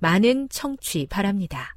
많은 청취 바랍니다.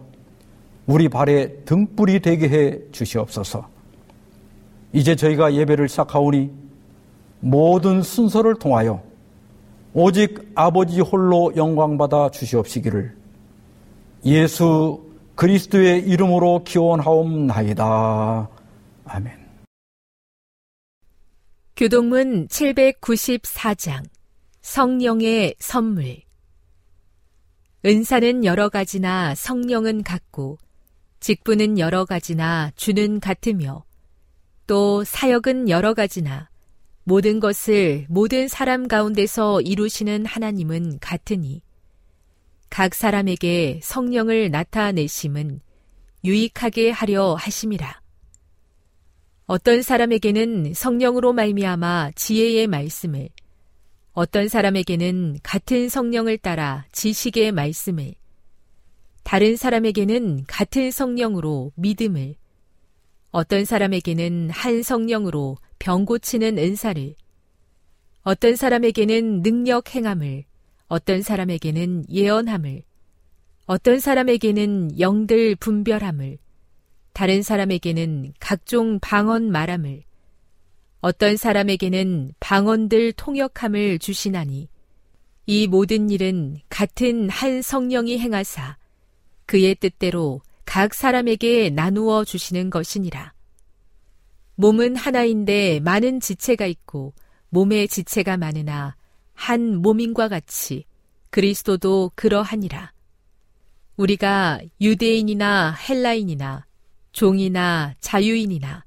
우리 발에 등불이 되게 해 주시옵소서. 이제 저희가 예배를 시작하오니 모든 순서를 통하여 오직 아버지 홀로 영광받아 주시옵시기를 예수 그리스도의 이름으로 기원하옵나이다. 아멘. 교동문 794장 성령의 선물 은사는 여러 가지나 성령은 같고 직분은 여러 가지나 주는 같으며 또 사역은 여러 가지나 모든 것을 모든 사람 가운데서 이루시는 하나님은 같으니 각 사람에게 성령을 나타내심은 유익하게 하려 하심이라. 어떤 사람에게는 성령으로 말미암아 지혜의 말씀을 어떤 사람에게는 같은 성령을 따라 지식의 말씀을 다른 사람에게는 같은 성령으로 믿음을, 어떤 사람에게는 한 성령으로 병 고치는 은사를, 어떤 사람에게는 능력 행함을, 어떤 사람에게는 예언함을, 어떤 사람에게는 영들 분별함을, 다른 사람에게는 각종 방언 말함을, 어떤 사람에게는 방언들 통역함을 주시나니 이 모든 일은 같은 한 성령이 행하사 그의 뜻대로 각 사람에게 나누어 주시는 것이니라. 몸은 하나인데 많은 지체가 있고 몸의 지체가 많으나 한 몸인과 같이 그리스도도 그러하니라. 우리가 유대인이나 헬라인이나 종이나 자유인이나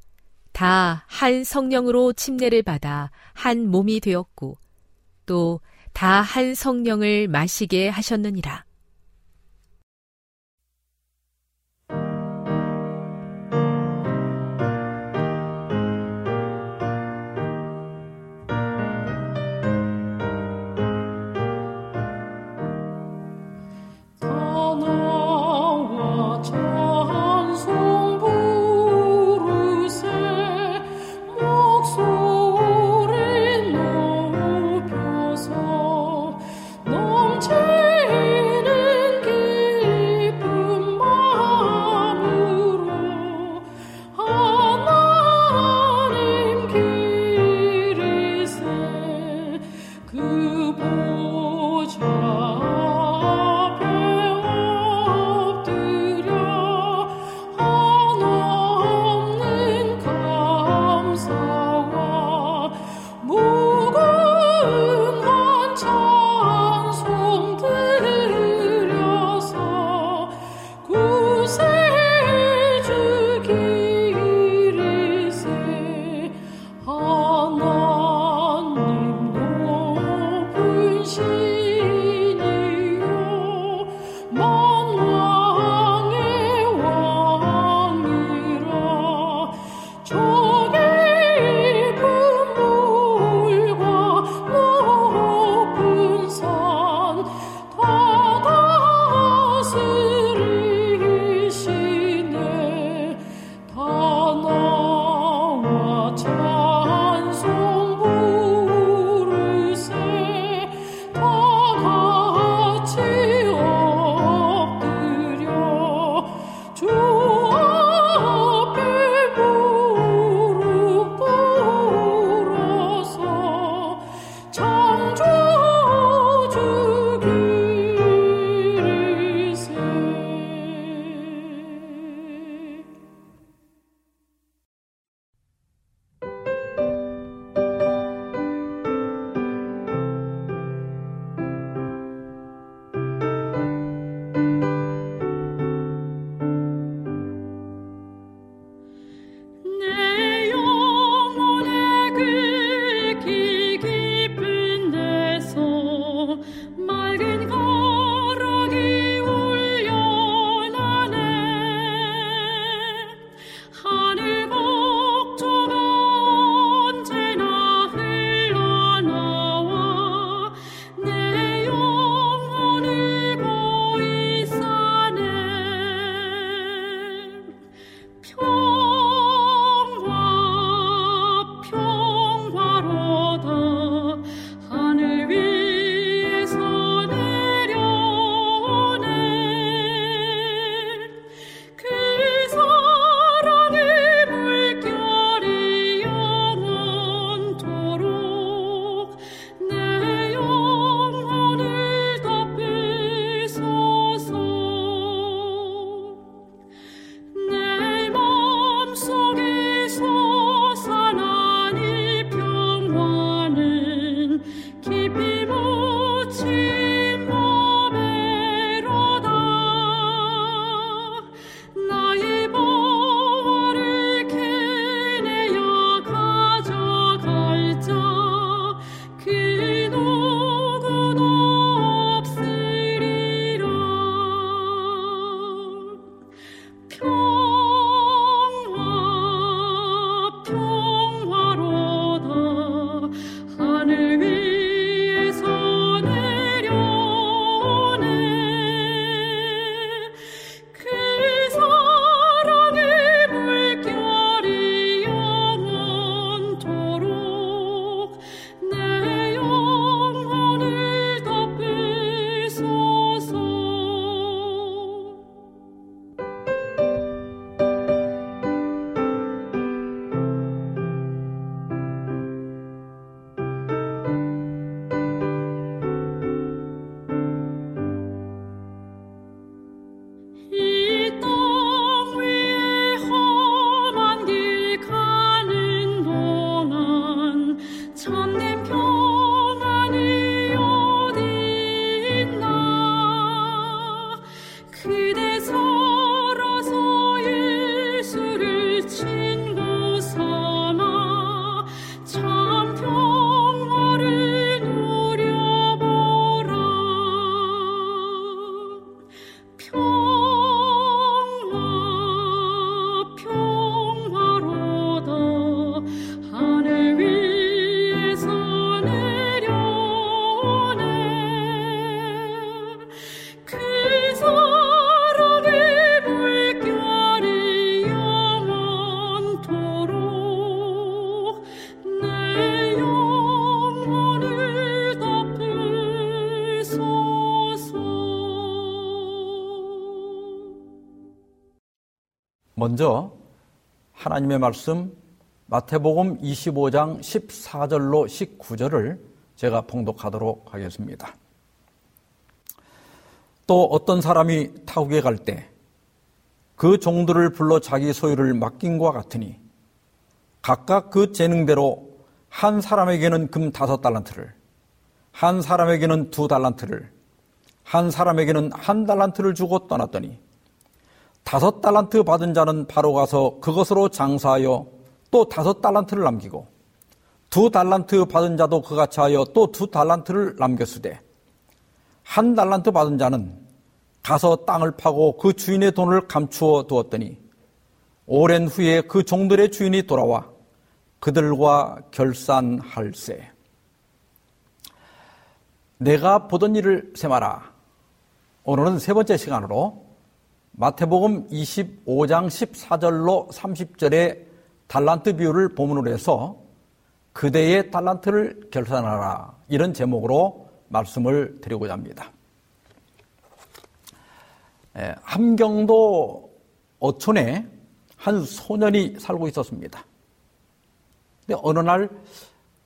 다 한 성령으로 침례를 받아 한 몸이 되었고 또 다 한 성령을 마시게 하셨느니라. 먼저 하나님의 말씀 마태복음 25장 14절로 19절을 제가 봉독하도록 하겠습니다. 또 어떤 사람이 타국에 갈 때 그 종들을 불러 자기 소유를 맡긴과 같으니 각각 그 재능대로 한 사람에게는 금 다섯 달란트를 한 사람에게는 두 달란트를 한 사람에게는 한 달란트를 주고 떠났더니 다섯 달란트 받은 자는 바로 가서 그것으로 장사하여 또 다섯 달란트를 남기고 두 달란트 받은 자도 그같이 하여 또 두 달란트를 남겼으되 한 달란트 받은 자는 가서 땅을 파고 그 주인의 돈을 감추어 두었더니 오랜 후에 그 종들의 주인이 돌아와 그들과 결산할세. 내가 보던 일을 세마라. 오늘은 세 번째 시간으로 마태복음 25장 14절로 30절의 달란트 비유를 본문으로 해서 그대의 달란트를 결산하라 이런 제목으로 말씀을 드리고자 합니다. 예, 함경도 어촌에 한 소년이 살고 있었습니다. 근데 어느 날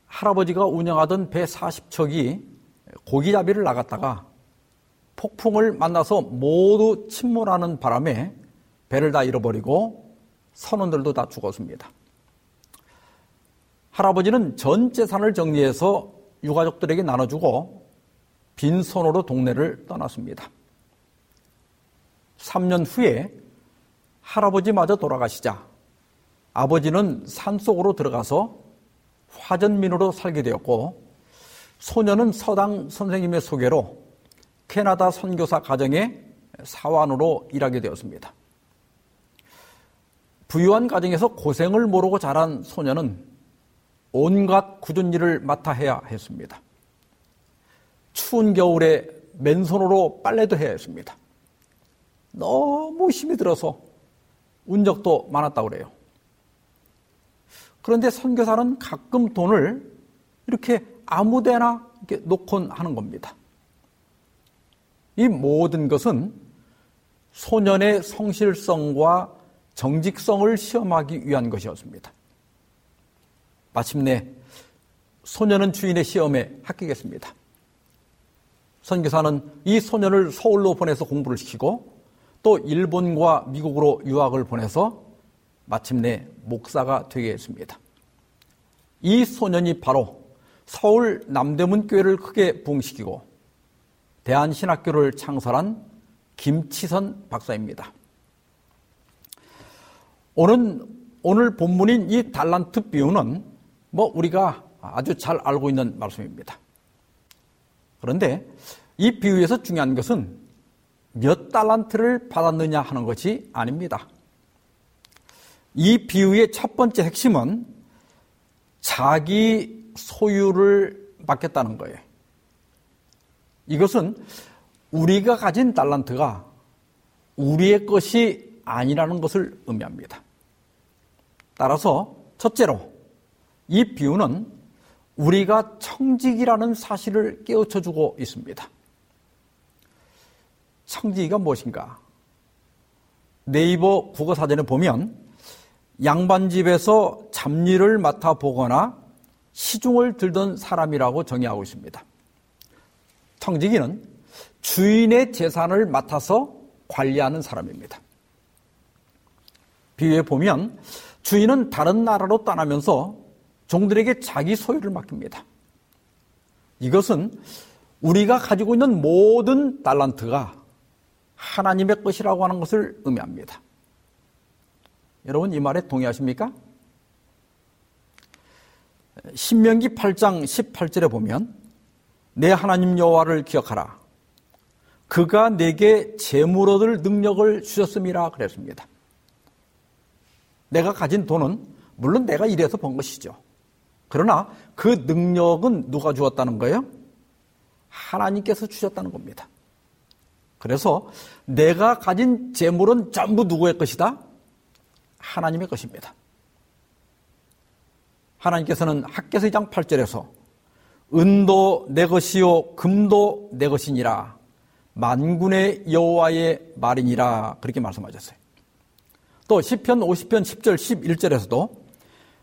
할아버지가 운영하던 배 40척이 고기잡이를 나갔다가 폭풍을 만나서 모두 침몰하는 바람에 배를 다 잃어버리고 선원들도 다 죽었습니다. 할아버지는 전 재산을 정리해서 유가족들에게 나눠주고 빈손으로 동네를 떠났습니다. 3년 후에 할아버지마저 돌아가시자 아버지는 산속으로 들어가서 화전민으로 살게 되었고 소녀는 서당 선생님의 소개로 캐나다 선교사 가정의 사원으로 일하게 되었습니다. 부유한 가정에서 고생을 모르고 자란 소녀는 온갖 굳은 일을 맡아 해야 했습니다. 추운 겨울에 맨손으로 빨래도 해야 했습니다. 너무 힘이 들어서 운 적도 많았다고 그래요. 그런데 선교사는 가끔 돈을 이렇게 아무데나 이렇게 놓곤 하는 겁니다. 이 모든 것은 소년의 성실성과 정직성을 시험하기 위한 것이었습니다. 마침내 소년은 주인의 시험에 합격했습니다. 선교사는 이 소년을 서울로 보내서 공부를 시키고 또 일본과 미국으로 유학을 보내서 마침내 목사가 되게 했습니다. 이 소년이 바로 서울 남대문 교회를 크게 부흥시키고 대한신학교를 창설한 김치선 박사입니다. 오늘, 오늘 본문인 이 달란트 비유는 뭐 우리가 아주 잘 알고 있는 말씀입니다. 그런데 이 비유에서 중요한 것은 몇 달란트를 받았느냐 하는 것이 아닙니다. 이 비유의 첫 번째 핵심은 자기 소유를 맡겼다는 거예요. 이것은 우리가 가진 달란트가 우리의 것이 아니라는 것을 의미합니다. 따라서 첫째로 이 비유는 우리가 청직이라는 사실을 깨우쳐 주고 있습니다. 청지기가 무엇인가? 네이버 국어 사전에 보면 양반 집에서 잡일을 맡아 보거나 시중을 들던 사람이라고 정의하고 있습니다. 청지기는 주인의 재산을 맡아서 관리하는 사람입니다. 비유에 보면 주인은 다른 나라로 떠나면서 종들에게 자기 소유를 맡깁니다. 이것은 우리가 가지고 있는 모든 달란트가 하나님의 것이라고 하는 것을 의미합니다. 여러분 이 말에 동의하십니까? 신명기 8장 18절에 보면 내 하나님 여호와를 기억하라. 그가 내게 재물 얻을 능력을 주셨음이라 그랬습니다. 내가 가진 돈은 물론 내가 일해서 번 것이죠. 그러나 그 능력은 누가 주었다는 거예요? 하나님께서 주셨다는 겁니다. 그래서 내가 가진 재물은 전부 누구의 것이다? 하나님의 것입니다. 하나님께서는 학계서 2장 8절에서 은도 내 것이요 금도 내 것이니라 만군의 여호와의 말이니라 그렇게 말씀하셨어요. 또 시편 50편 10절 11절에서도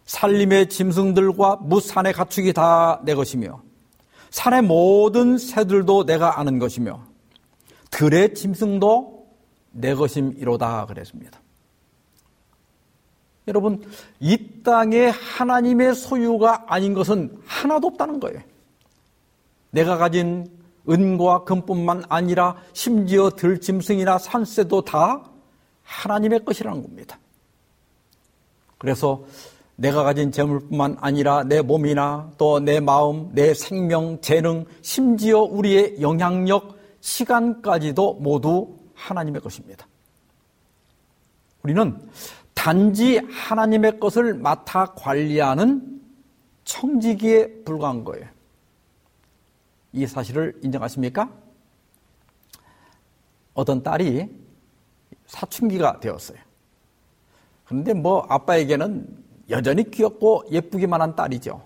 살림의 짐승들과 무산의 가축이 다 내 것이며 산의 모든 새들도 내가 아는 것이며 들의 짐승도 내 것임이로다 그랬습니다. 여러분, 이 땅에 하나님의 소유가 아닌 것은 하나도 없다는 거예요. 내가 가진 은과 금뿐만 아니라 심지어 들짐승이나 산새도 다 하나님의 것이라는 겁니다. 그래서 내가 가진 재물뿐만 아니라 내 몸이나 또 내 마음, 내 생명, 재능, 심지어 우리의 영향력, 시간까지도 모두 하나님의 것입니다. 우리는 단지 하나님의 것을 맡아 관리하는 청지기에 불과한 거예요. 이 사실을 인정하십니까? 어떤 딸이 사춘기가 되었어요. 그런데 뭐 아빠에게는 여전히 귀엽고 예쁘기만 한 딸이죠.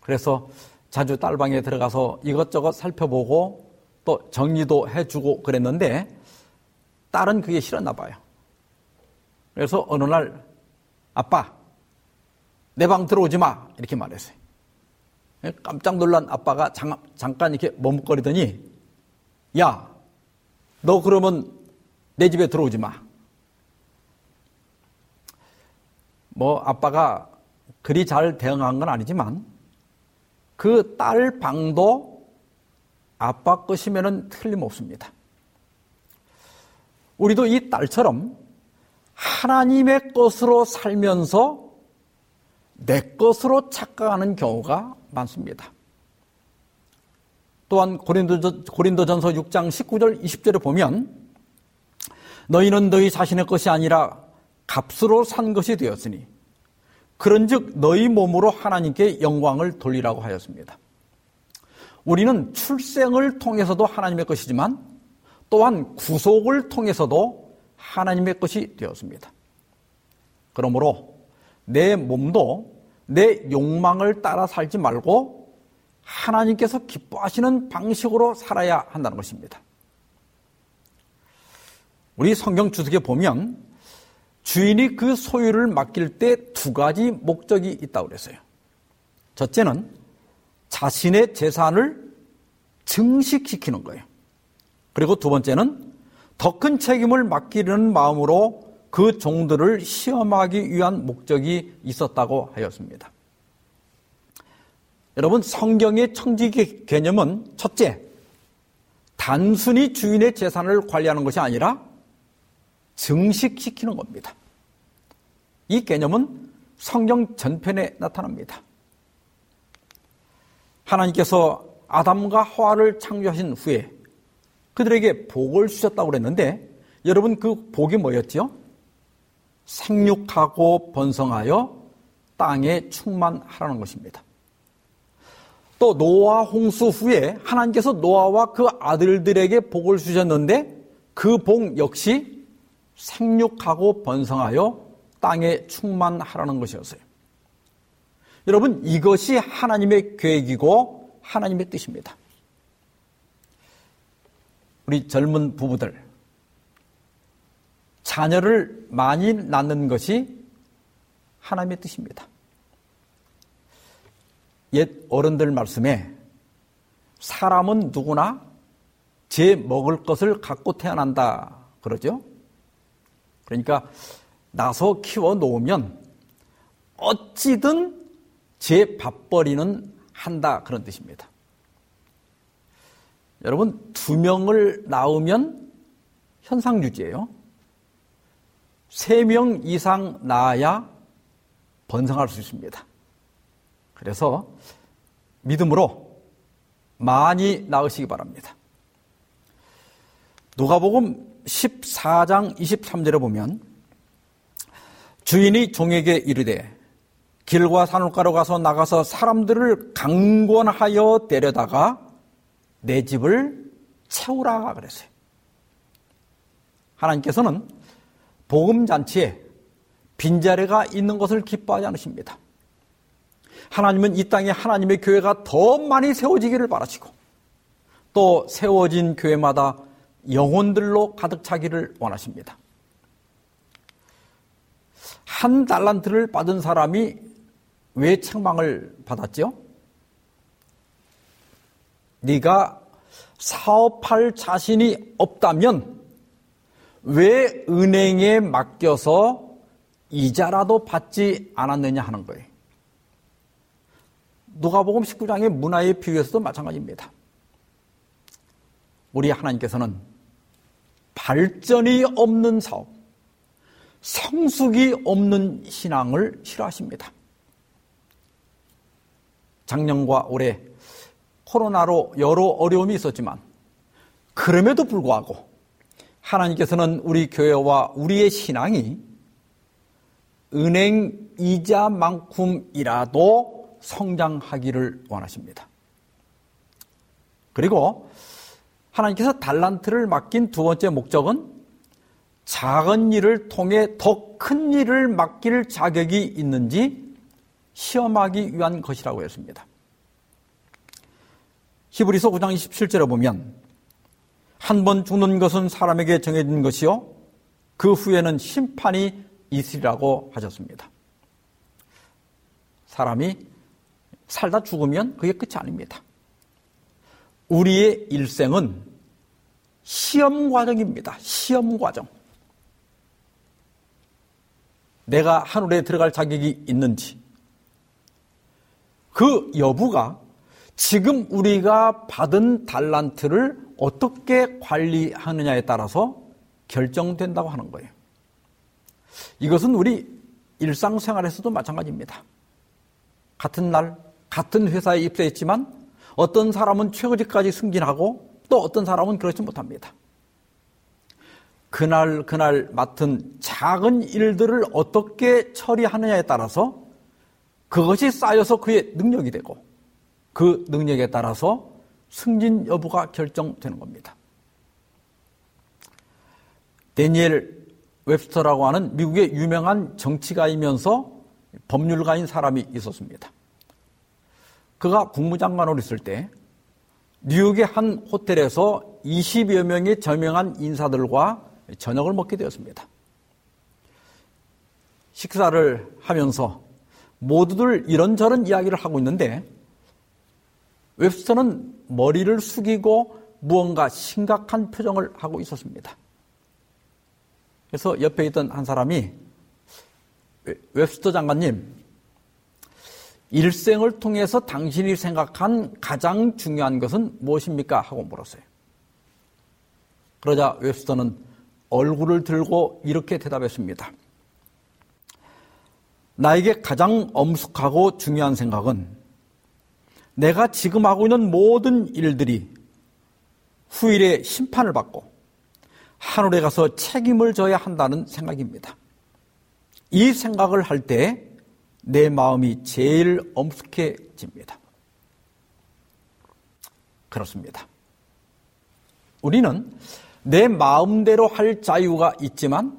그래서 자주 딸방에 들어가서 이것저것 살펴보고 또 정리도 해주고 그랬는데 딸은 그게 싫었나 봐요. 그래서 어느 날 아빠 내 방 들어오지 마 이렇게 말했어요. 깜짝 놀란 아빠가 잠, 잠깐 이렇게 머뭇거리더니 야 너 그러면 내 집에 들어오지 마. 뭐 아빠가 그리 잘 대응한 건 아니지만 그 딸 방도 아빠 것이면은 틀림없습니다. 우리도 이 딸처럼 하나님의 것으로 살면서 내 것으로 착각하는 경우가 많습니다. 또한 고린도, 고린도 전서 6장 19절 20절에 보면 너희는 너희 자신의 것이 아니라 값으로 산 것이 되었으니 그런즉 너희 몸으로 하나님께 영광을 돌리라고 하였습니다. 우리는 출생을 통해서도 하나님의 것이지만 또한 구속을 통해서도 하나님의 것이 되었습니다. 그러므로 내 몸도 내 욕망을 따라 살지 말고 하나님께서 기뻐하시는 방식으로 살아야 한다는 것입니다. 우리 성경 주석에 보면 주인이 그 소유를 맡길 때 두 가지 목적이 있다고 그랬어요. 첫째는 자신의 재산을 증식시키는 거예요. 그리고 두 번째는 더 큰 책임을 맡기려는 마음으로 그 종들을 시험하기 위한 목적이 있었다고 하였습니다. 여러분, 성경의 청지기 개념은 첫째, 단순히 주인의 재산을 관리하는 것이 아니라 증식시키는 겁니다. 이 개념은 성경 전편에 나타납니다. 하나님께서 아담과 하와를 창조하신 후에 그들에게 복을 주셨다고 그랬는데 여러분 그 복이 뭐였죠? 생육하고 번성하여 땅에 충만하라는 것입니다. 또 노아 홍수 후에 하나님께서 노아와 그 아들들에게 복을 주셨는데 그 복 역시 생육하고 번성하여 땅에 충만하라는 것이었어요. 여러분 이것이 하나님의 계획이고 하나님의 뜻입니다. 우리 젊은 부부들 자녀를 많이 낳는 것이 하나님의 뜻입니다. 옛 어른들 말씀에 사람은 누구나 제 먹을 것을 갖고 태어난다 그러죠. 그러니까 나서 키워 놓으면 어찌든 제 밥벌이는 한다 그런 뜻입니다. 여러분 두 명을 낳으면 현상 유지예요. 3명 이상 낳아야 번성할 수 있습니다. 그래서 믿음으로 많이 낳으시기 바랍니다. 누가복음 14장 23절에 보면 주인이 종에게 이르되 길과 산울가로 가서 나가서 사람들을 강권하여 데려다가 내 집을 채우라 그랬어요. 하나님께서는 복음 잔치에 빈자리가 있는 것을 기뻐하지 않으십니다. 하나님은 이 땅에 하나님의 교회가 더 많이 세워지기를 바라시고 또 세워진 교회마다 영혼들로 가득 차기를 원하십니다. 한 달란트를 받은 사람이 왜 책망을 받았죠? 네가 사업할 자신이 없다면 왜 은행에 맡겨서 이자라도 받지 않았느냐 하는 거예요. 누가복음 19장의 문화의 비유에서도 마찬가지입니다. 우리 하나님께서는 발전이 없는 사업, 성숙이 없는 신앙을 싫어하십니다. 작년과 올해 코로나로 여러 어려움이 있었지만 그럼에도 불구하고 하나님께서는 우리 교회와 우리의 신앙이 은행 이자만큼이라도 성장하기를 원하십니다. 그리고 하나님께서 달란트를 맡긴 두 번째 목적은 작은 일을 통해 더 큰 일을 맡길 자격이 있는지 시험하기 위한 것이라고 했습니다. 히브리서 9장 27절에 보면 한 번 죽는 것은 사람에게 정해진 것이요 그 후에는 심판이 있으리라고 하셨습니다. 사람이 살다 죽으면 그게 끝이 아닙니다. 우리의 일생은 시험 과정입니다. 시험 과정. 내가 하늘에 들어갈 자격이 있는지, 그 여부가 지금 우리가 받은 달란트를 어떻게 관리하느냐에 따라서 결정된다고 하는 거예요. 이것은 우리 일상생활에서도 마찬가지입니다. 같은 날, 같은 회사에 입사했지만 어떤 사람은 최고직까지 승진하고 또 어떤 사람은 그렇지 못합니다. 그날 그날 맡은 작은 일들을 어떻게 처리하느냐에 따라서 그것이 쌓여서 그의 능력이 되고 그 능력에 따라서 승진 여부가 결정되는 겁니다. 데니엘 웹스터라고 하는 미국의 유명한 정치가이면서 법률가인 사람이 있었습니다. 그가 국무장관으로 있을 때 뉴욕의 한 호텔에서 20여 명의 저명한 인사들과 저녁을 먹게 되었습니다. 식사를 하면서 모두들 이런저런 이야기를 하고 있는데 웹스터는 머리를 숙이고 무언가 심각한 표정을 하고 있었습니다. 그래서 옆에 있던 한 사람이 웹스터 장관님, 일생을 통해서 당신이 생각한 가장 중요한 것은 무엇입니까? 하고 물었어요. 그러자 웹스터는 얼굴을 들고 이렇게 대답했습니다. 나에게 가장 엄숙하고 중요한 생각은 내가 지금 하고 있는 모든 일들이 후일에 심판을 받고 하늘에 가서 책임을 져야 한다는 생각입니다. 이 생각을 할 때 내 마음이 제일 엄숙해집니다. 그렇습니다. 우리는 내 마음대로 할 자유가 있지만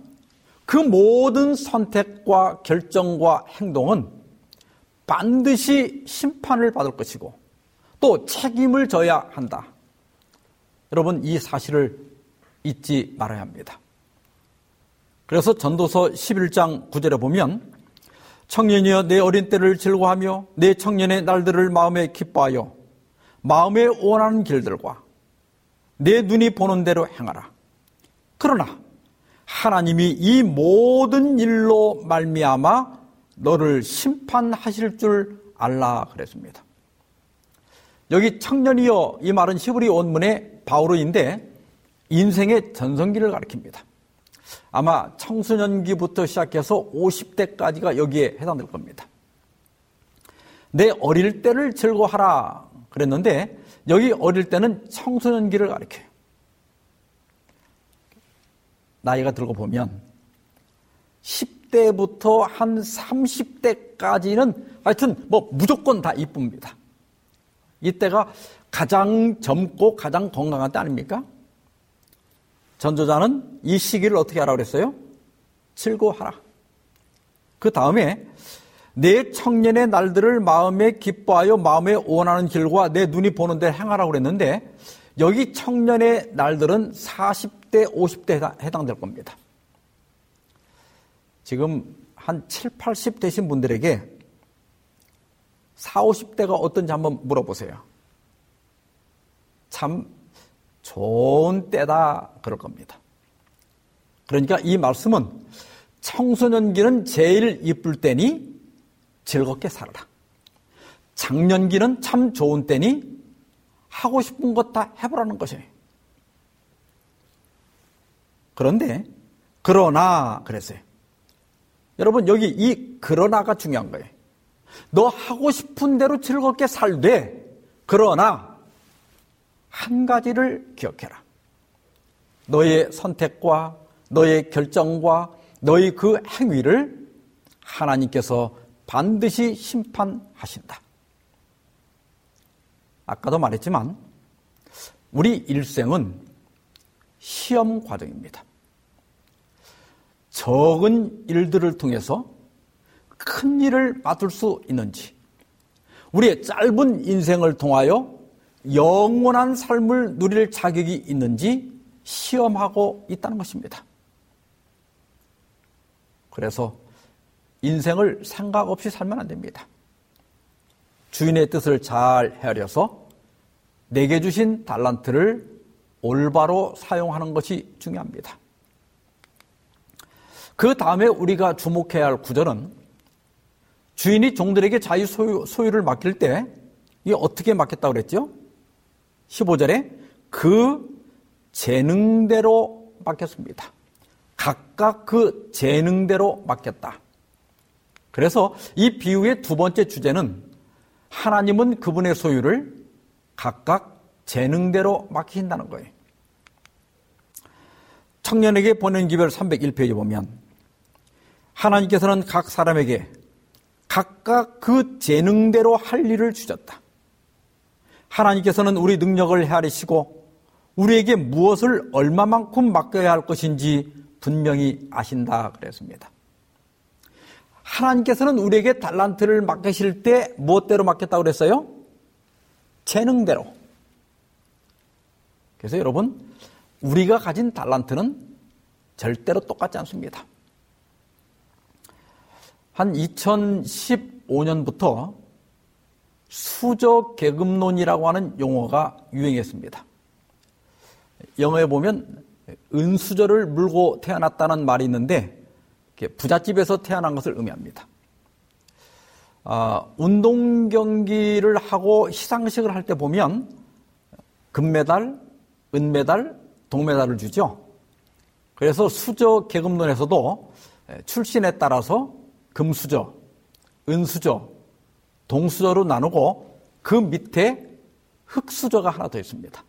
그 모든 선택과 결정과 행동은 반드시 심판을 받을 것이고 또 책임을 져야 한다. 여러분 이 사실을 잊지 말아야 합니다. 그래서 전도서 11장 9절에 보면 청년이여 내 어린 때를 즐거하며 내 청년의 날들을 마음에 기뻐하여 마음에 원하는 길들과 내 눈이 보는 대로 행하라. 그러나 하나님이 이 모든 일로 말미암아 너를 심판하실 줄 알라 그랬습니다. 여기 청년이여 이 말은 시브리 원문의 바오로인데 인생의 전성기를 가리킵니다. 아마 청소년기부터 시작해서 50대까지가 여기에 해당될 겁니다. 내 어릴 때를 즐거워하라 그랬는데 여기 어릴 때는 청소년기를 가리켜요. 나이가 들고 보면 10 대부터 한 30대까지는 하여튼 뭐 무조건 다 이쁩니다. 이때가 가장 젊고 가장 건강한 때 아닙니까? 전도자는 이 시기를 어떻게 하라 그랬어요? 즐거워하라. 그 다음에 내 청년의 날들을 마음에 기뻐하여 마음에 원하는 길과 내 눈이 보는 데 행하라고 그랬는데 여기 청년의 날들은 40대, 50대 해당될 겁니다. 지금 한 7, 80 되신 분들에게 4, 50대가 어떤지 한번 물어보세요. 참 좋은 때다 그럴 겁니다. 그러니까 이 말씀은 청소년기는 제일 이쁠 때니 즐겁게 살아라. 장년기는 참 좋은 때니 하고 싶은 것 다 해보라는 것이에요. 그런데 그러나 그랬어요. 여러분 여기 이 그러나가 중요한 거예요. 너 하고 싶은 대로 즐겁게 살되 그러나 한 가지를 기억해라. 너의 선택과 너의 결정과 너의 그 행위를 하나님께서 반드시 심판하신다. 아까도 말했지만 우리 일생은 시험 과정입니다. 적은 일들을 통해서 큰 일을 맡을 수 있는지, 우리의 짧은 인생을 통하여 영원한 삶을 누릴 자격이 있는지 시험하고 있다는 것입니다. 그래서 인생을 생각 없이 살면 안 됩니다. 주인의 뜻을 잘 헤아려서 내게 주신 달란트를 올바로 사용하는 것이 중요합니다. 그 다음에 우리가 주목해야 할 구절은 주인이 종들에게 자유 소유, 소유 를 맡길 때 이게 어떻게 맡겼다고 그랬죠? 15절에 그 재능대로 맡겼습니다. 각각 그 재능대로 맡겼다. 그래서 이 비유의 두 번째 주제는 하나님은 그분의 소유를 각각 재능대로 맡기신다는 거예요. 청년에게 보낸 기별 301페이지 보면 하나님께서는 각 사람에게 각각 그 재능대로 할 일을 주셨다. 하나님께서는 우리 능력을 헤아리시고 우리에게 무엇을 얼마만큼 맡겨야 할 것인지 분명히 아신다 그랬습니다. 하나님께서는 우리에게 달란트를 맡기실 때 무엇대로 맡겼다고 그랬어요? 재능대로. 그래서 여러분, 우리가 가진 달란트는 절대로 똑같지 않습니다. 한 2015년부터 수저 계급론이라고 하는 용어가 유행했습니다. 영어에 보면 은수저를 물고 태어났다는 말이 있는데 부잣집에서 태어난 것을 의미합니다. 아, 운동 경기를 하고 시상식을 할 때 보면 금메달, 은메달, 동메달을 주죠. 그래서 수저 계급론에서도 출신에 따라서 금수저, 은수저, 동수저로 나누고 그 밑에 흑수저가 하나 더 있습니다.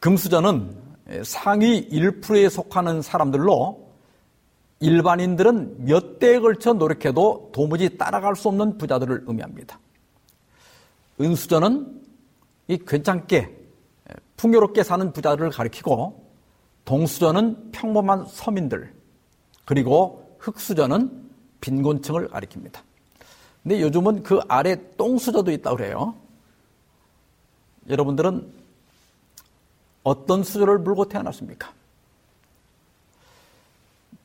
금수저는 상위 1%에 속하는 사람들로 일반인들은 몇 대에 걸쳐 노력해도 도무지 따라갈 수 없는 부자들을 의미합니다. 은수저는 이 괜찮게 풍요롭게 사는 부자들을 가리키고 동수저는 평범한 서민들 그리고 흑수저는 빈곤층을 가리킵니다. 근데 요즘은 그 아래 똥수저도 있다고 그래요. 여러분들은 어떤 수저를 물고 태어났습니까?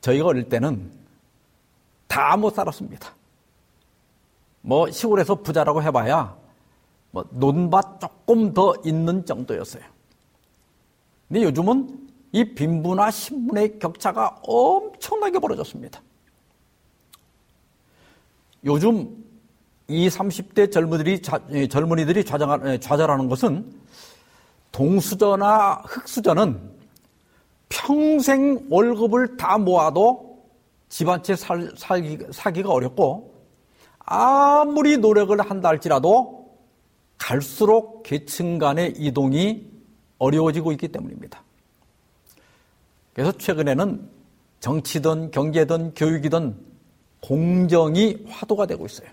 저희가 어릴 때는 다 못 살았습니다. 뭐 시골에서 부자라고 해봐야 뭐 논밭 조금 더 있는 정도였어요. 근데 요즘은 이 빈부나 신분의 격차가 엄청나게 벌어졌습니다. 요즘 20, 30대 젊은이들이, 예, 젊은이들이 예, 좌절하는 것은 동수저나 흑수저는 평생 월급을 다 모아도 집한채 살기, 사기가 어렵고 아무리 노력을 한다 할지라도 갈수록 계층 간의 이동이 어려워지고 있기 때문입니다. 그래서 최근에는 정치든 경제든 교육이든 공정이 화두가 되고 있어요.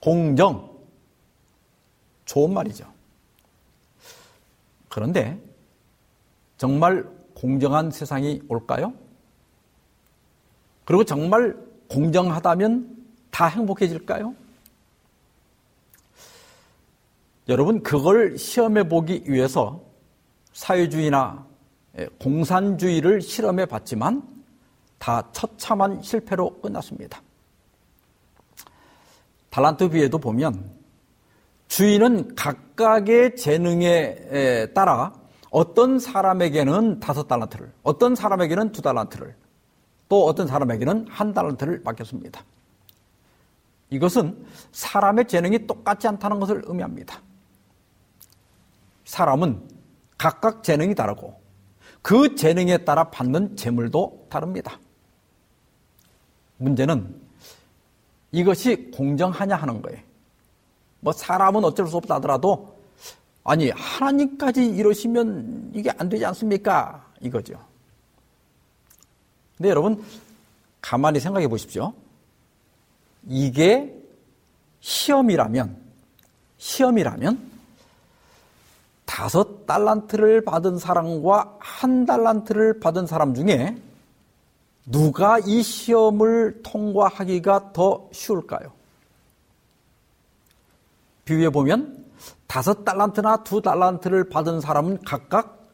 공정. 좋은 말이죠. 그런데 정말 공정한 세상이 올까요? 그리고 정말 공정하다면 다 행복해질까요? 여러분, 그걸 시험해 보기 위해서 사회주의나 공산주의를 실험해 봤지만 다 처참한 실패로 끝났습니다. 달란트 비에도 보면 주인은 각각의 재능에 따라 어떤 사람에게는 다섯 달란트를, 어떤 사람에게는 두 달란트를, 또 어떤 사람에게는 한 달란트를 맡겼습니다. 이것은 사람의 재능이 똑같지 않다는 것을 의미합니다. 사람은 각각 재능이 다르고 그 재능에 따라 받는 재물도 다릅니다. 문제는 이것이 공정하냐 하는 거예요. 뭐 사람은 어쩔 수 없다 하더라도 아니 하나님까지 이러시면 이게 안 되지 않습니까? 이거죠. 근데 여러분 가만히 생각해 보십시오. 이게 시험이라면 시험이라면 다섯 달란트를 받은 사람과 한 달란트를 받은 사람 중에 누가 이 시험을 통과하기가 더 쉬울까요? 비유해 보면 다섯 달란트나 두 달란트를 받은 사람은 각각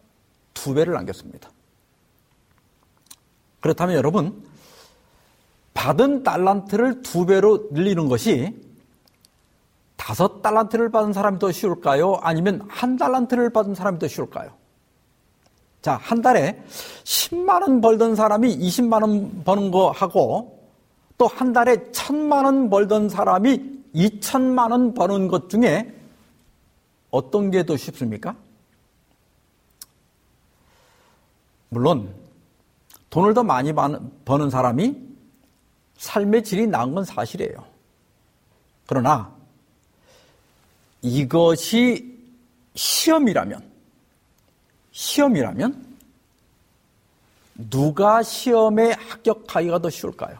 두 배를 남겼습니다. 그렇다면 여러분, 받은 달란트를 두 배로 늘리는 것이 다섯 달란트를 받은 사람이 더 쉬울까요? 아니면 한 달란트를 받은 사람이 더 쉬울까요? 자, 한 달에 10만 원 벌던 사람이 20만 원 버는 거 하고 또 한 달에 1000만 원 벌던 사람이 2000만 원 버는 것 중에 어떤 게 더 쉽습니까? 물론 돈을 더 많이 버는 사람이 삶의 질이 나은 건 사실이에요. 그러나 이것이 시험이라면 시험이라면 누가 시험에 합격하기가 더 쉬울까요?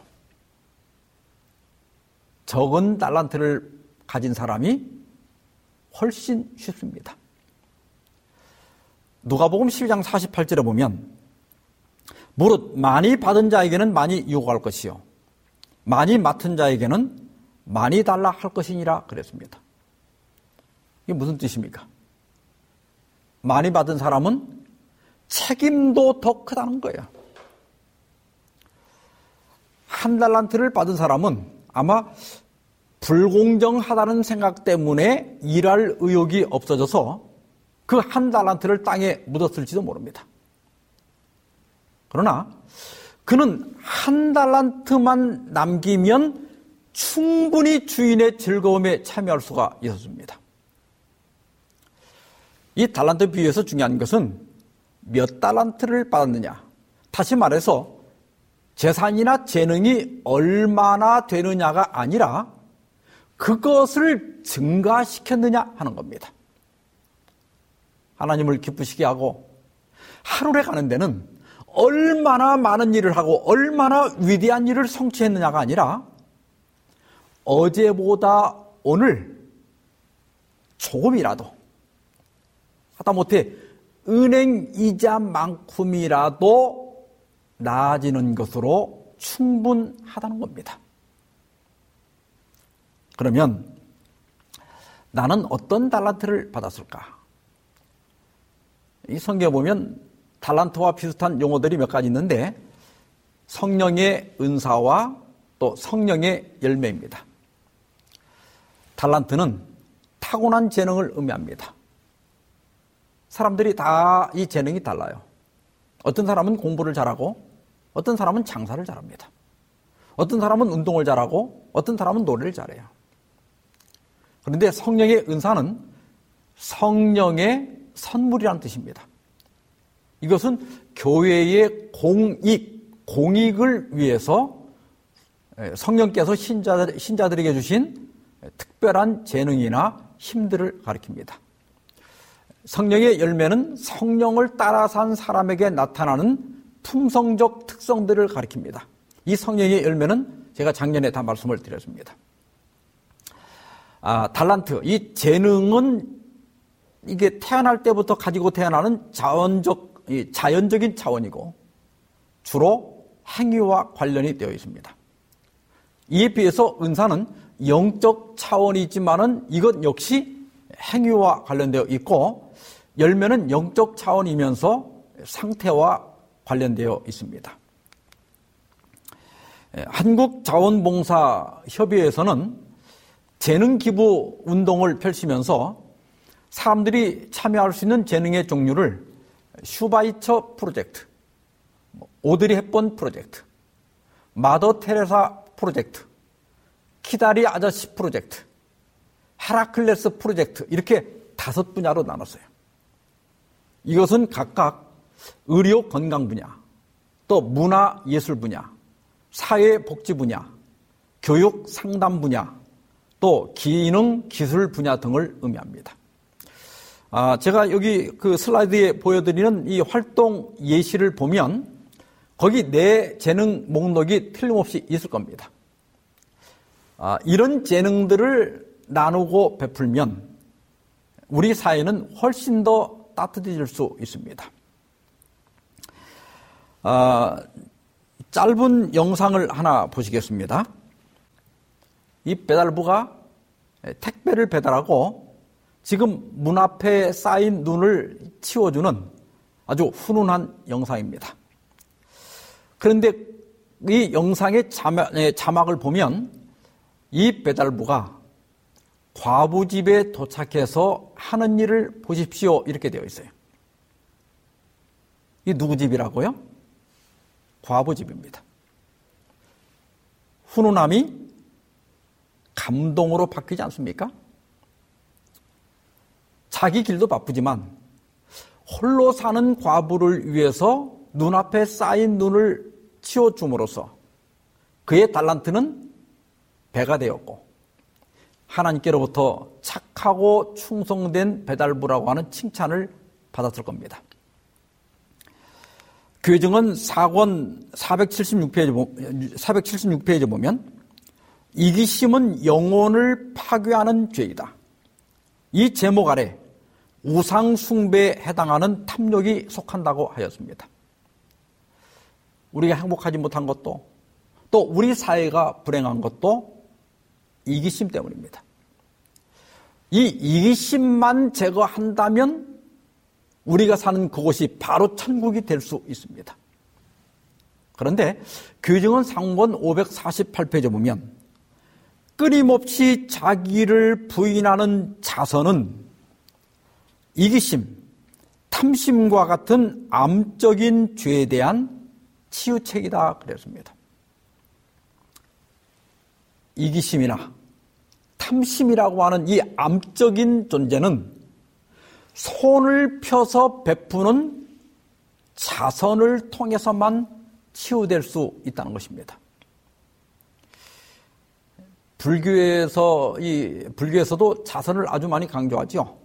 적은 달란트를 가진 사람이 훨씬 쉽습니다. 누가복음 12장 48절에 보면 무릇 많이 받은 자에게는 많이 요구할 것이요 많이 맡은 자에게는 많이 달라 할 것이니라 그랬습니다. 이게 무슨 뜻입니까? 많이 받은 사람은 책임도 더 크다는 거예요. 한 달란트를 받은 사람은 아마 불공정하다는 생각 때문에 일할 의욕이 없어져서 그 한 달란트를 땅에 묻었을지도 모릅니다. 그러나 그는 한 달란트만 남기면 충분히 주인의 즐거움에 참여할 수가 있었습니다. 이 달란트 비유에서 중요한 것은 몇 달란트를 받았느냐. 다시 말해서 재산이나 재능이 얼마나 되느냐가 아니라 그것을 증가시켰느냐 하는 겁니다. 하나님을 기쁘시게 하고 하루에 가는 데는 얼마나 많은 일을 하고 얼마나 위대한 일을 성취했느냐가 아니라 어제보다 오늘 조금이라도 하다못해 은행 이자만큼이라도 나아지는 것으로 충분하다는 겁니다. 그러면 나는 어떤 달란트를 받았을까? 이 성경에 보면 달란트와 비슷한 용어들이 몇 가지 있는데 성령의 은사와 또 성령의 열매입니다. 달란트는 타고난 재능을 의미합니다. 사람들이 다 이 재능이 달라요. 어떤 사람은 공부를 잘하고 어떤 사람은 장사를 잘합니다. 어떤 사람은 운동을 잘하고 어떤 사람은 노래를 잘해요. 그런데 성령의 은사는 성령의 선물이라는 뜻입니다. 이것은 교회의 공익, 공익을 위해서 성령께서 신자, 신자들에게 주신 특별한 재능이나 힘들을 가리킵니다. 성령의 열매는 성령을 따라 산 사람에게 나타나는 품성적 특성들을 가리킵니다. 이 성령의 열매는 제가 작년에 다 말씀을 드렸습니다. 아, 달란트, 이 재능은 이게 태어날 때부터 가지고 태어나는 자원적, 자연적인 차원이고 주로 행위와 관련이 되어 있습니다. 이에 비해서 은사는 영적 차원이지만은 이것 역시 행위와 관련되어 있고 열매는 영적 차원이면서 상태와 관련되어 있습니다. 한국자원봉사협의회에서는 재능 기부 운동을 펼치면서 사람들이 참여할 수 있는 재능의 종류를 슈바이처 프로젝트, 오드리 헵번 프로젝트, 마더 테레사 프로젝트, 키다리 아저씨 프로젝트, 헤라클레스 프로젝트 이렇게 다섯 분야로 나눴어요. 이것은 각각 의료 건강 분야, 또 문화 예술 분야, 사회 복지 분야, 교육 상담 분야, 또 기능 기술 분야 등을 의미합니다. 아, 제가 여기 그 슬라이드에 보여드리는 이 활동 예시를 보면 거기 내 재능 목록이 틀림없이 있을 겁니다. 아, 이런 재능들을 나누고 베풀면 우리 사회는 훨씬 더 따뜻해질 수 있습니다. 아, 짧은 영상을 하나 보시겠습니다. 이 배달부가 택배를 배달하고 지금 문 앞에 쌓인 눈을 치워주는 아주 훈훈한 영상입니다. 그런데 이 영상의 자막, 을 보면 이 배달부가 과부 집에 도착해서 하는 일을 보십시오. 이렇게 되어 있어요. 이 누구 집이라고요? 과부 집입니다. 훈훈함이 감동으로 바뀌지 않습니까? 자기 길도 바쁘지만 홀로 사는 과부를 위해서 눈앞에 쌓인 눈을 치워줌으로써 그의 달란트는 배가 되었고 하나님께로부터 착하고 충성된 배달부라고 하는 칭찬을 받았을 겁니다. 교정은 4권 476페이지, 476페이지 보면 이기심은 영혼을 파괴하는 죄이다. 이 제목 아래 우상 숭배에 해당하는 탐욕이 속한다고 하였습니다. 우리가 행복하지 못한 것도 또 우리 사회가 불행한 것도 이기심 때문입니다. 이 이기심만 제거한다면 우리가 사는 그곳이 바로 천국이 될 수 있습니다. 그런데 교정은 상권 548페이지 보면 끊임없이 자기를 부인하는 자선은 이기심, 탐심과 같은 암적인 죄에 대한 치유책이다 그랬습니다. 이기심이나 탐심이라고 하는 이 암적인 존재는 손을 펴서 베푸는 자선을 통해서만 치유될 수 있다는 것입니다. 불교에서 이 불교에서도 자선을 아주 많이 강조하죠.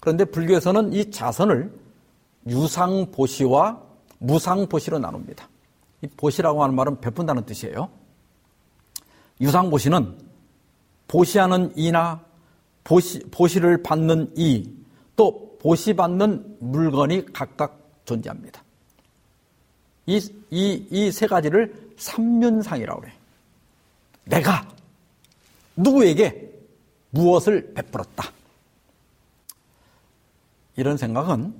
그런데 불교에서는 이 자선을 유상보시와 무상보시로 나눕니다. 이 보시라고 하는 말은 베푼다는 뜻이에요. 유상보시는 보시하는 이나 보시, 보시를 받는 이, 또 보시받는 물건이 각각 존재합니다. 이, 이, 이 세 가지를 삼륜상이라고 그래. 내가 누구에게 무엇을 베풀었다. 이런 생각은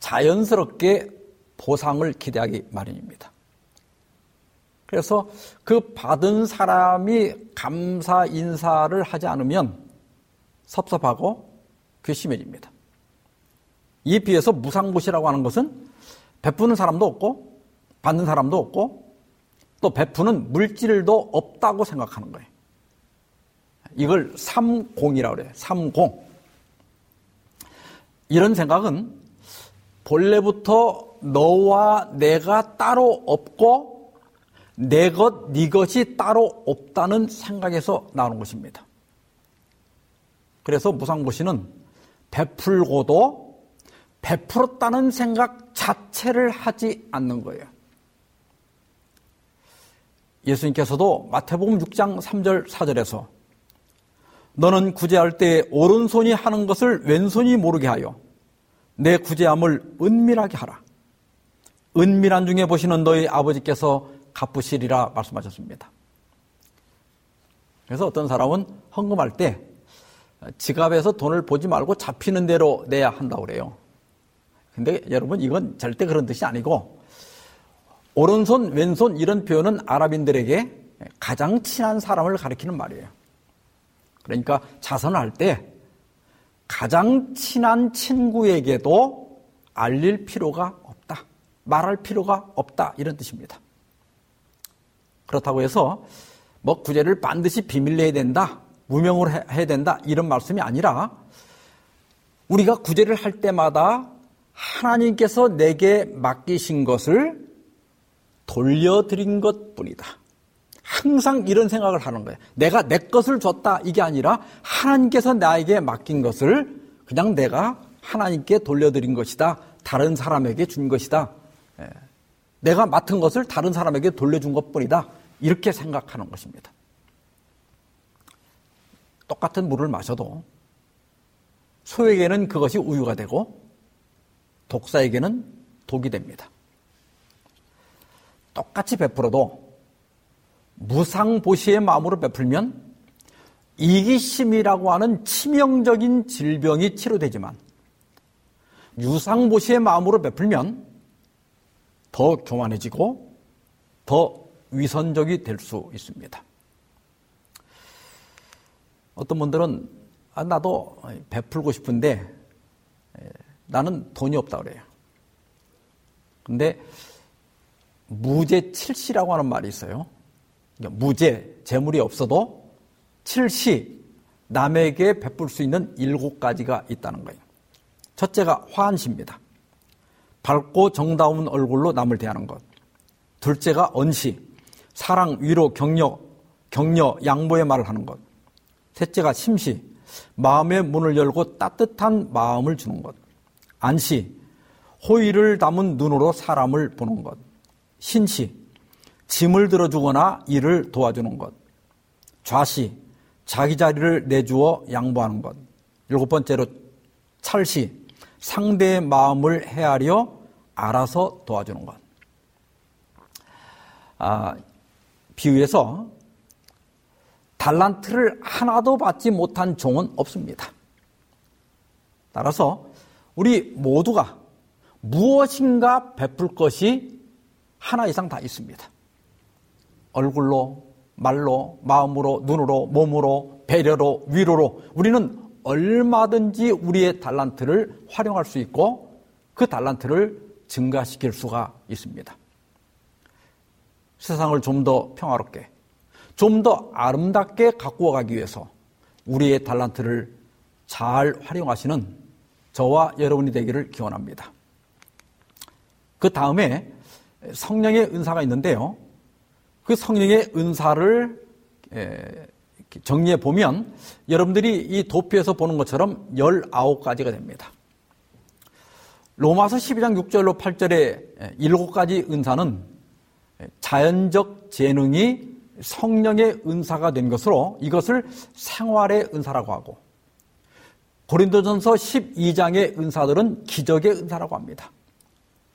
자연스럽게 보상을 기대하기 마련입니다. 그래서 그 받은 사람이 감사 인사를 하지 않으면 섭섭하고 괘씸해집니다. 이에 비해서 무상보시라고 하는 것은 베푸는 사람도 없고 받는 사람도 없고 또 베푸는 물질도 없다고 생각하는 거예요. 이걸 삼공이라고 그래요. 삼공. 이런 생각은 본래부터 너와 내가 따로 없고 내 것, 네 것이 따로 없다는 생각에서 나오는 것입니다. 그래서 무상보시는 베풀고도 베풀었다는 생각 자체를 하지 않는 거예요. 예수님께서도 마태복음 6장 3절 4절에서 너는 구제할 때 오른손이 하는 것을 왼손이 모르게 하여 내 구제함을 은밀하게 하라. 은밀한 중에 보시는 너희 아버지께서 갚으시리라 말씀하셨습니다. 그래서 어떤 사람은 헌금할 때 지갑에서 돈을 보지 말고 잡히는 대로 내야 한다고 그래요. 근데 여러분 이건 절대 그런 뜻이 아니고 오른손, 왼손 이런 표현은 아랍인들에게 가장 친한 사람을 가리키는 말이에요. 그러니까 자선할 때 가장 친한 친구에게도 알릴 필요가 없다. 말할 필요가 없다. 이런 뜻입니다. 그렇다고 해서 뭐 구제를 반드시 비밀로 해야 된다. 무명으로 해야 된다. 이런 말씀이 아니라 우리가 구제를 할 때마다 하나님께서 내게 맡기신 것을 돌려드린 것 뿐이다. 항상 이런 생각을 하는 거예요. 내가 내 것을 줬다. 이게 아니라 하나님께서 나에게 맡긴 것을 그냥 내가 하나님께 돌려드린 것이다. 다른 사람에게 준 것이다. 예. 내가 맡은 것을 다른 사람에게 돌려준 것 뿐이다. 이렇게 생각하는 것입니다. 똑같은 물을 마셔도 소에게는 그것이 우유가 되고 독사에게는 독이 됩니다. 똑같이 베풀어도 무상보시의 마음으로 베풀면 이기심이라고 하는 치명적인 질병이 치료되지만 유상보시의 마음으로 베풀면 더 교만해지고 더 위선적이 될 수 있습니다. 어떤 분들은 아, 나도 베풀고 싶은데 나는 돈이 없다 그래요. 근데 무죄 칠시라고 하는 말이 있어요. 그러니까 무죄, 재물이 없어도 칠시, 남에게 베풀 수 있는 일곱 가지가 있다는 거예요. 첫째가 화한시입니다. 밝고 정다운 얼굴로 남을 대하는 것. 둘째가 언시, 사랑, 위로, 격려, 격려, 양보의 말을 하는 것. 셋째가 심시, 마음의 문을 열고 따뜻한 마음을 주는 것. 안시, 호의를 담은 눈으로 사람을 보는 것. 신시, 짐을 들어주거나 일을 도와주는 것. 좌시, 자기 자리를 내주어 양보하는 것. 일곱 번째로 찰시, 상대의 마음을 헤아려 알아서 도와주는 것. 아, 비유에서 달란트를 하나도 받지 못한 종은 없습니다. 따라서 우리 모두가 무엇인가 베풀 것이 하나 이상 다 있습니다. 얼굴로, 말로, 마음으로, 눈으로, 몸으로, 배려로, 위로로 우리는 얼마든지 우리의 달란트를 활용할 수 있고 그 달란트를 증가시킬 수가 있습니다. 세상을 좀 더 평화롭게, 좀 더 아름답게 가꾸어 가기 위해서 우리의 달란트를 잘 활용하시는 저와 여러분이 되기를 기원합니다. 그 다음에 성령의 은사가 있는데요. 그 성령의 은사를 정리해 보면 여러분들이 이 도표에서 보는 것처럼 19가지가 됩니다. 로마서 12장 6절로 8절의 7가지 은사는 자연적 재능이 성령의 은사가 된 것으로 이것을 생활의 은사라고 하고 고린도전서 12장의 은사들은 기적의 은사라고 합니다.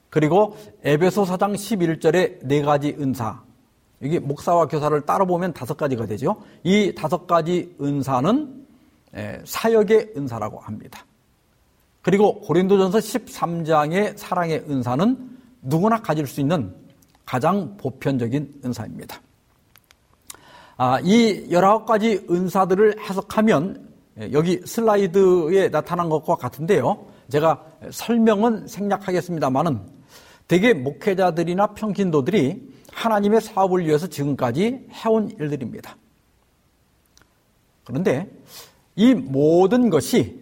그리고 에베소 4장 11절의 네 가지 은사. 이게 목사와 교사를 따로 보면 다섯 가지가 되죠. 이 다섯 가지 은사는 사역의 은사라고 합니다. 그리고 고린도전서 13장의 사랑의 은사는 누구나 가질 수 있는 가장 보편적인 은사입니다. 아, 이 19가지 은사들을 해석하면 여기 슬라이드에 나타난 것과 같은데요. 제가 설명은 생략하겠습니다만은 대개 목회자들이나 평신도들이 하나님의 사업을 위해서 지금까지 해온 일들입니다. 그런데 이 모든 것이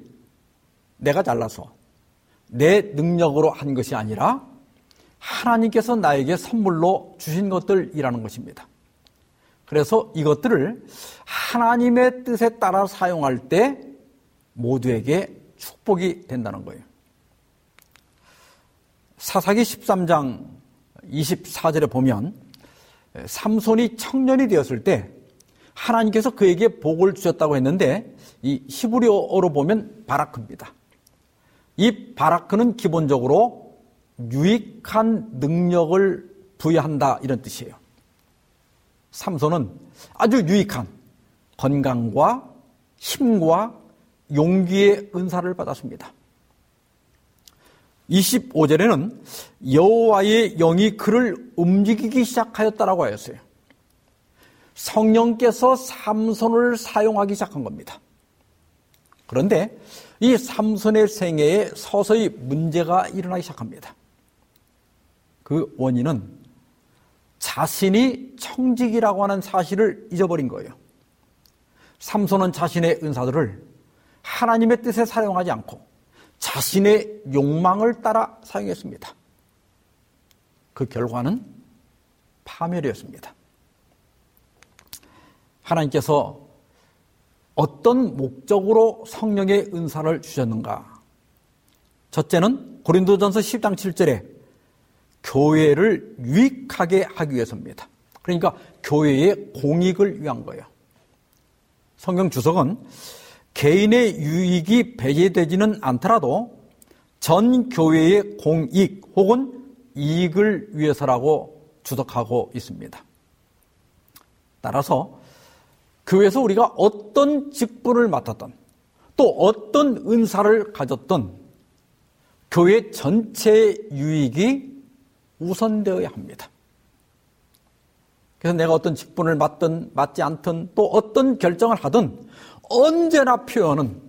내가 잘라서 내 능력으로 한 것이 아니라 하나님께서 나에게 선물로 주신 것들이라는 것입니다. 그래서 이것들을 하나님의 뜻에 따라 사용할 때 모두에게 축복이 된다는 거예요. 사사기 13장 24절에 보면 삼손이 청년이 되었을 때 하나님께서 그에게 복을 주셨다고 했는데 이 히브리어로 보면 바라크입니다. 이 바라크는 기본적으로 유익한 능력을 부여한다 이런 뜻이에요. 삼손은 아주 유익한 건강과 힘과 용기의 은사를 받았습니다. 25절에는 여호와의 영이 그를 움직이기 시작하였다라고 하였어요. 성령께서 삼손을 사용하기 시작한 겁니다. 그런데 이 삼손의 생애에 서서히 문제가 일어나기 시작합니다. 그 원인은 자신이 청직이라고 하는 사실을 잊어버린 거예요. 삼손은 자신의 은사들을 하나님의 뜻에 사용하지 않고 자신의 욕망을 따라 사용했습니다. 그 결과는 파멸이었습니다. 하나님께서 어떤 목적으로 성령의 은사를 주셨는가? 첫째는 고린도전서 10장 7절에 교회를 유익하게 하기 위해서입니다. 그러니까 교회의 공익을 위한 거예요. 성경 주석은 개인의 유익이 배제되지는 않더라도 전 교회의 공익 혹은 이익을 위해서라고 주석하고 있습니다. 따라서 교회에서 우리가 어떤 직분을 맡았던 또 어떤 은사를 가졌던 교회 전체의 유익이 우선되어야 합니다. 그래서 내가 어떤 직분을 맡든 맡지 않든 또 어떤 결정을 하든 언제나 표현은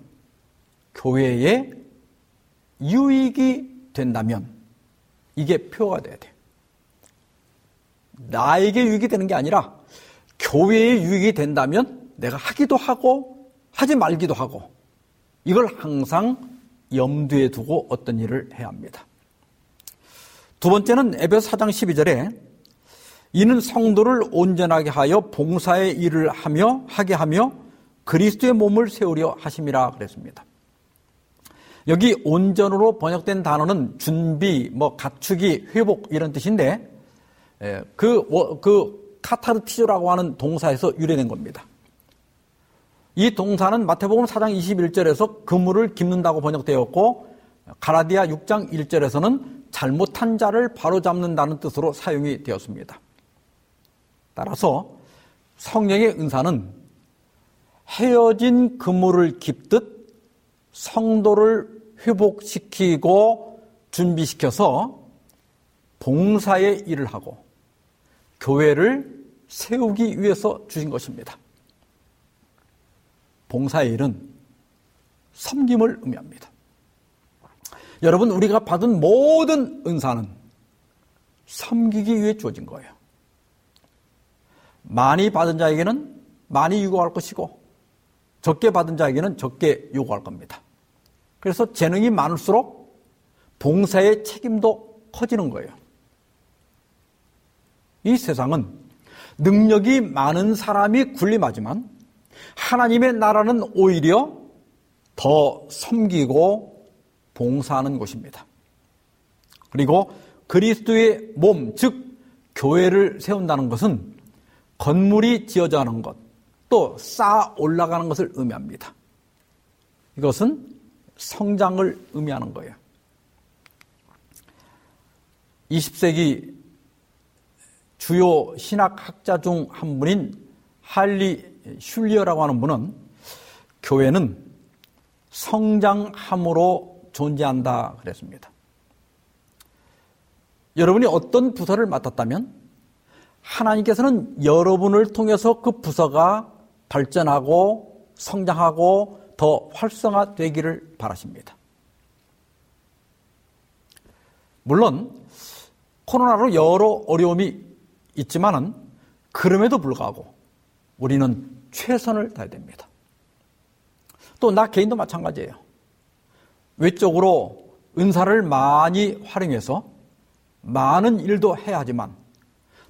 교회의 유익이 된다면 이게 표가 돼야 돼. 나에게 유익이 되는 게 아니라 교회의 유익이 된다면 내가 하기도 하고 하지 말기도 하고 이걸 항상 염두에 두고 어떤 일을 해야 합니다. 두 번째는 에베소 4장 12절에 이는 성도를 온전하게 하여 봉사의 일을 하며 하게 하며 그리스도의 몸을 세우려 하심이라 그랬습니다. 여기 온전으로 번역된 단어는 준비, 뭐 갖추기, 회복 이런 뜻인데 예, 그, 그 카타르티조라고 하는 동사에서 유래된 겁니다. 이 동사는 마태복음 4장 21절에서 그물을 깁는다고 번역되었고 가라디아 6장 1절에서는 잘못한 자를 바로잡는다는 뜻으로 사용이 되었습니다. 따라서 성령의 은사는 헤어진 그물을 깁듯 성도를 회복시키고 준비시켜서 봉사의 일을 하고 교회를 세우기 위해서 주신 것입니다. 봉사의 일은 섬김을 의미합니다. 여러분, 우리가 받은 모든 은사는 섬기기 위해 주어진 거예요. 많이 받은 자에게는 많이 유고할 것이고, 적게 받은 자에게는 적게 요구할 겁니다. 그래서 재능이 많을수록 봉사의 책임도 커지는 거예요. 이 세상은 능력이 많은 사람이 군림하지만 하나님의 나라는 오히려 더 섬기고 봉사하는 곳입니다. 그리고 그리스도의 몸, 즉 교회를 세운다는 것은 건물이 지어져 가는 것, 또 쌓아 올라가는 것을 의미합니다. 이것은 성장을 의미하는 거예요. 20세기 주요 신학학자 중 한 분인 할리 슐리어라고 하는 분은 교회는 성장함으로 존재한다 그랬습니다. 여러분이 어떤 부서를 맡았다면 하나님께서는 여러분을 통해서 그 부서가 발전하고 성장하고 더 활성화되기를 바라십니다. 물론 코로나로 여러 어려움이 있지만은 그럼에도 불구하고 우리는 최선을 다해야 됩니다. 또 나 개인도 마찬가지예요. 외적으로 은사를 많이 활용해서 많은 일도 해야 하지만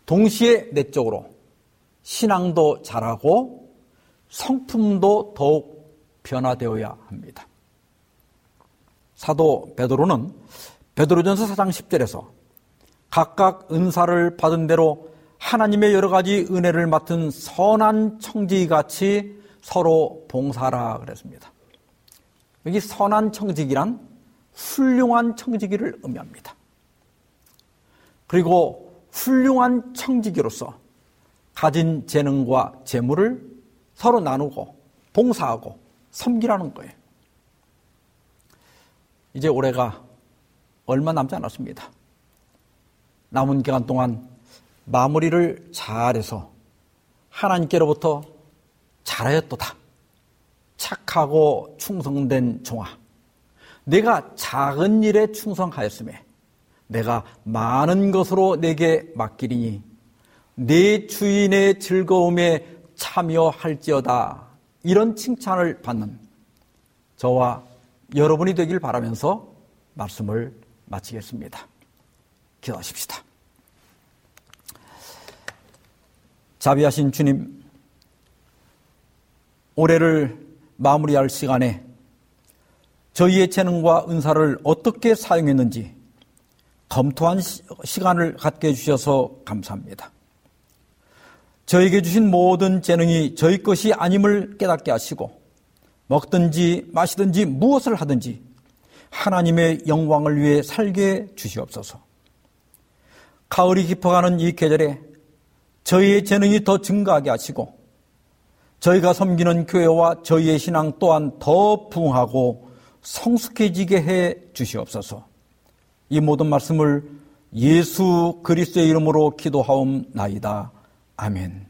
동시에 내적으로 신앙도 잘하고 성품도 더욱 변화되어야 합니다. 사도 베드로는 베드로전서 4장 10절에서 각각 은사를 받은 대로 하나님의 여러 가지 은혜를 맡은 선한 청지 같이 서로 봉사라 그랬습니다. 여기 선한 청지기란 훌륭한 청지기를 의미합니다. 그리고 훌륭한 청지기로서 가진 재능과 재물을 서로 나누고 봉사하고 섬기라는 거예요. 이제 올해가 얼마 남지 않았습니다. 남은 기간 동안 마무리를 잘해서 하나님께로부터 잘하였도다. 착하고 충성된 종아. 내가 작은 일에 충성하였음에 내가 많은 것으로 내게 맡기리니 내 주인의 즐거움에 참여할지어다. 이런 칭찬을 받는 저와 여러분이 되길 바라면서 말씀을 마치겠습니다. 기도하십시다. 자비하신 주님, 올해를 마무리할 시간에 저희의 재능과 은사를 어떻게 사용했는지 검토한 시간을 갖게 해주셔서 감사합니다. 저에게 주신 모든 재능이 저희 것이 아님을 깨닫게 하시고 먹든지 마시든지 무엇을 하든지 하나님의 영광을 위해 살게 주시옵소서. 가을이 깊어가는 이 계절에 저희의 재능이 더 증가하게 하시고 저희가 섬기는 교회와 저희의 신앙 또한 더 부흥하고 성숙해지게 해 주시옵소서. 이 모든 말씀을 예수 그리스도의 이름으로 기도하옵나이다. 아멘.